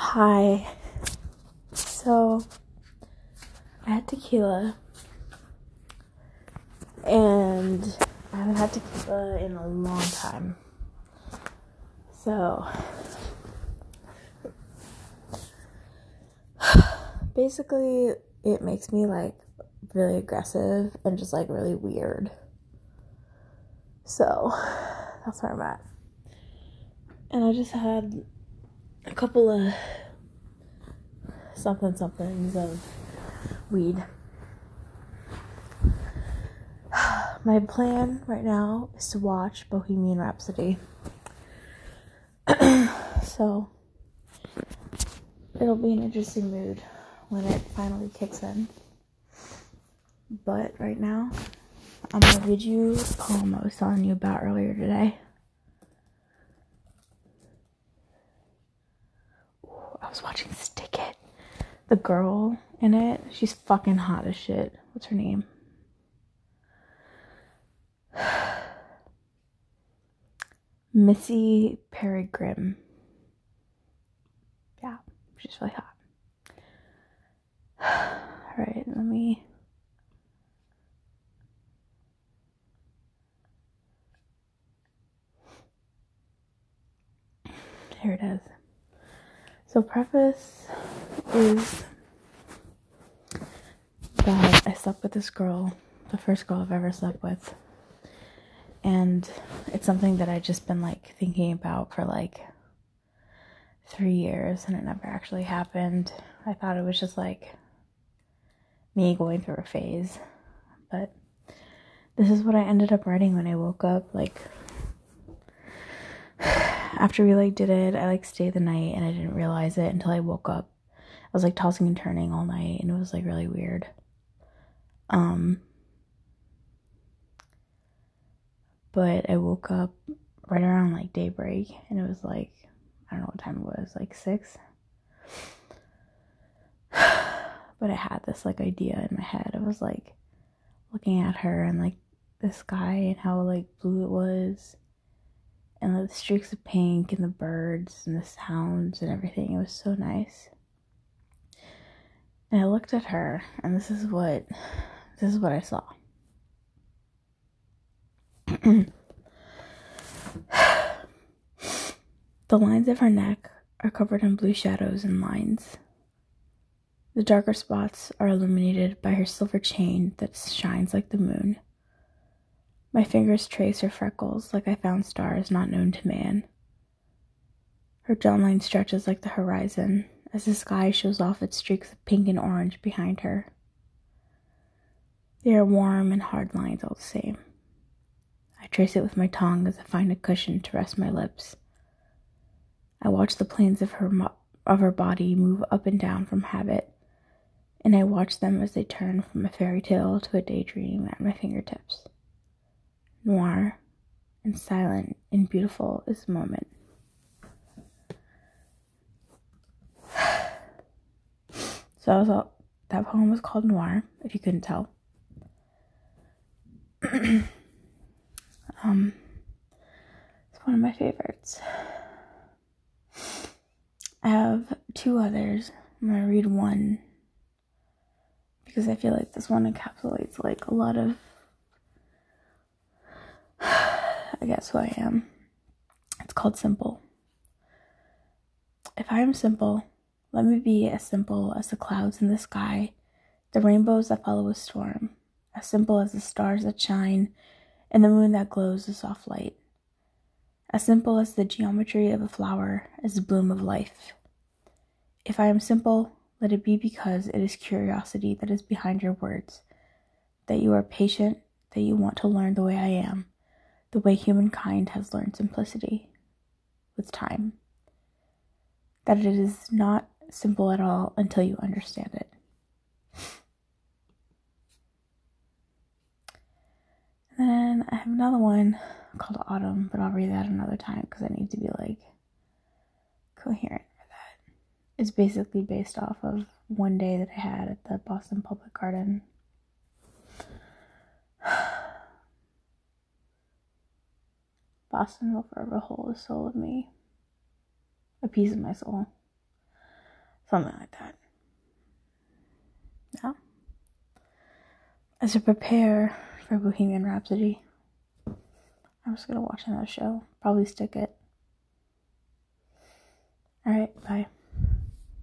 Hi. So, I had tequila, and I haven't had tequila in a long time. So, basically, it makes me like really aggressive and just like really weird. So, that's where I'm at. And I just had a couple of something somethings of weed. My plan right now is to watch Bohemian Rhapsody. so it'll be an interesting mood when it finally kicks in. But right now, I'm gonna read you a poem I was telling you about earlier today. Was watching Stick It. The girl in it, she's fucking hot as shit. What's her name? Missy Peregrym. Yeah, she's really hot. Alright, let me. Here it is. So, preface is that I slept with this girl, the first girl I've ever slept with. And it's something that I've just been like thinking about for like three years and it never actually happened. I thought it was just like me going through a phase. But this is what I ended up writing when I woke up. Like, after we like did it, I like stayed the night and I didn't realize it until I woke up. I was like tossing and turning all night and it was like really weird. Um but I woke up right around like daybreak and it was like I don't know what time it was, like 6. but I had this like idea in my head. I was like looking at her and like the sky and how like blue it was and the streaks of pink and the birds and the sounds and everything. It was so nice. And I looked at her and this is what this is what I saw. the lines of her neck are covered in blue shadows and lines. The darker spots are illuminated by her silver chain that shines like the moon. My fingers trace her freckles like I found stars not known to man. Her jawline stretches like the horizon as the sky shows off its streaks of pink and orange behind her. They are warm and hard lines all the same. I trace it with my tongue as I find a cushion to rest my lips. I watch the planes of her mo- of her body move up and down from habit, and I watch them as they turn from a fairy tale to a daydream at my fingertips noir, and silent and beautiful is the moment. So that was all, that poem was called Noir, if you couldn't tell. um, it's one of my favorites. I have two others. I'm gonna read one because I feel like this one encapsulates like a lot of I guess who I am. It's called Simple. If I am simple, let me be as simple as the clouds in the sky, the rainbows that follow a storm, as simple as the stars that shine and the moon that glows a soft light, as simple as the geometry of a flower, as the bloom of life. If I am simple, let it be because it is curiosity that is behind your words, that you are patient, that you want to learn the way I am the way humankind has learned simplicity with time. That it is not simple at all until you understand it. And then I have another one called Autumn, but I'll read that another time because I need to be like coherent for that. It's basically based off of one day that I had at the Boston Public Garden Boston will forever hold a soul of me, a piece of my soul. Something like that. Yeah. As I prepare for Bohemian Rhapsody, I'm just gonna watch another show. Probably stick it. Alright, bye.